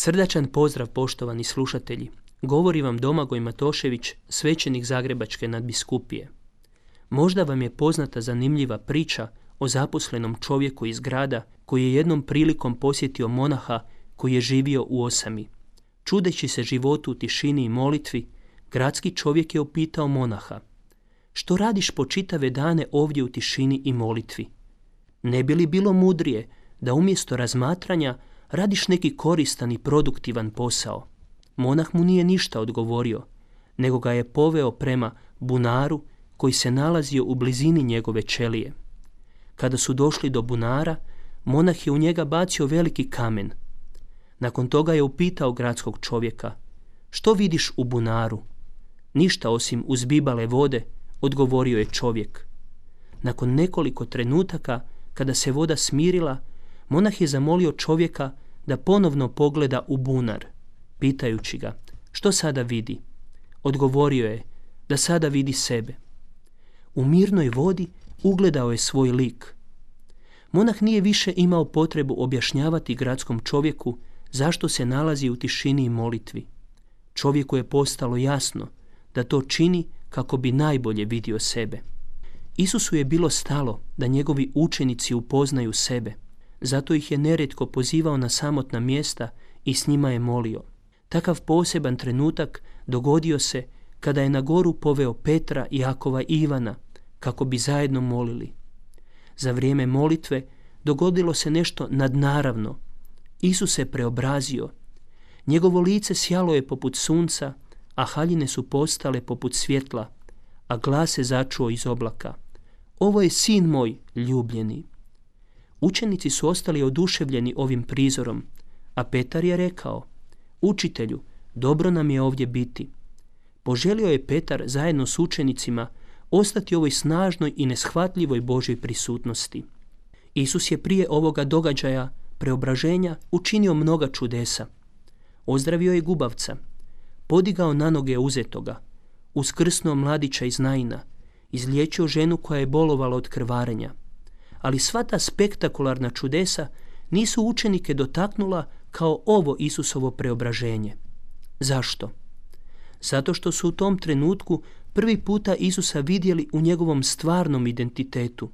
Srdačan pozdrav poštovani slušatelji. Govori vam Domagoj Matošević, svećenik Zagrebačke nadbiskupije. Možda vam je poznata zanimljiva priča o zaposlenom čovjeku iz grada koji je jednom prilikom posjetio monaha koji je živio u osami. Čudeći se životu u tišini i molitvi, gradski čovjek je upitao monaha Što radiš po čitave dane ovdje u tišini i molitvi? Ne bi li bilo mudrije da umjesto razmatranja radiš neki koristan i produktivan posao. Monah mu nije ništa odgovorio, nego ga je poveo prema bunaru koji se nalazio u blizini njegove čelije. Kada su došli do bunara, monah je u njega bacio veliki kamen. Nakon toga je upitao gradskog čovjeka, što vidiš u bunaru? Ništa osim uzbibale vode, odgovorio je čovjek. Nakon nekoliko trenutaka, kada se voda smirila, monah je zamolio čovjeka da ponovno pogleda u bunar, pitajući ga što sada vidi. Odgovorio je da sada vidi sebe. U mirnoj vodi ugledao je svoj lik. Monah nije više imao potrebu objašnjavati gradskom čovjeku zašto se nalazi u tišini i molitvi. Čovjeku je postalo jasno da to čini kako bi najbolje vidio sebe. Isusu je bilo stalo da njegovi učenici upoznaju sebe – zato ih je nerijetko pozivao na samotna mjesta i s njima je molio. Takav poseban trenutak dogodio se kada je na goru poveo Petra, Jakova i Ivana kako bi zajedno molili. Za vrijeme molitve dogodilo se nešto nadnaravno. Isus se preobrazio. Njegovo lice sjalo je poput sunca, a haljine su postale poput svjetla, a glas se začuo iz oblaka. Ovo je sin moj, ljubljeni. Učenici su ostali oduševljeni ovim prizorom, a Petar je rekao, učitelju, dobro nam je ovdje biti. Poželio je Petar zajedno s učenicima ostati ovoj snažnoj i neshvatljivoj Božoj prisutnosti. Isus je prije ovoga događaja preobraženja učinio mnoga čudesa. Ozdravio je gubavca, podigao na noge uzetoga, uskrsnuo mladića iz Najina, izliječio ženu koja je bolovala od krvarenja, ali sva ta spektakularna čudesa nisu učenike dotaknula kao ovo Isusovo preobraženje. Zašto? Zato što su u tom trenutku prvi puta Isusa vidjeli u njegovom stvarnom identitetu.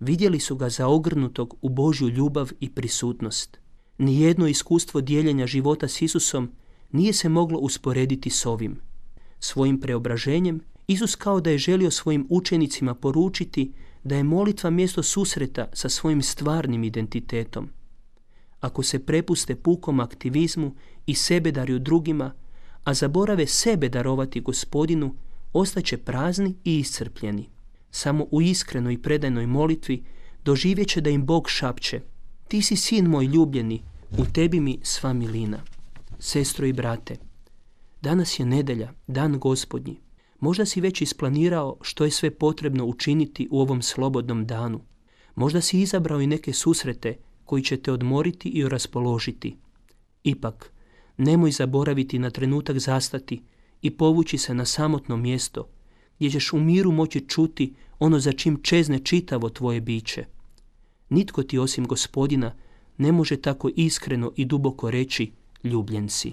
Vidjeli su ga zaogrnutog u Božju ljubav i prisutnost. Nijedno iskustvo dijeljenja života s Isusom nije se moglo usporediti s ovim. Svojim preobraženjem Isus kao da je želio svojim učenicima poručiti da je molitva mjesto susreta sa svojim stvarnim identitetom. Ako se prepuste pukom aktivizmu i sebe darju drugima, a zaborave sebe darovati gospodinu, ostaće prazni i iscrpljeni. Samo u iskrenoj i predajnoj molitvi doživjet će da im Bog šapće Ti si sin moj ljubljeni, u tebi mi sva milina. Sestro i brate, danas je nedelja, dan gospodnji. Možda si već isplanirao što je sve potrebno učiniti u ovom slobodnom danu. Možda si izabrao i neke susrete koji će te odmoriti i raspoložiti. Ipak, nemoj zaboraviti na trenutak zastati i povući se na samotno mjesto gdje ćeš u miru moći čuti ono za čim čezne čitavo tvoje biće. Nitko ti osim gospodina ne može tako iskreno i duboko reći ljubljen si.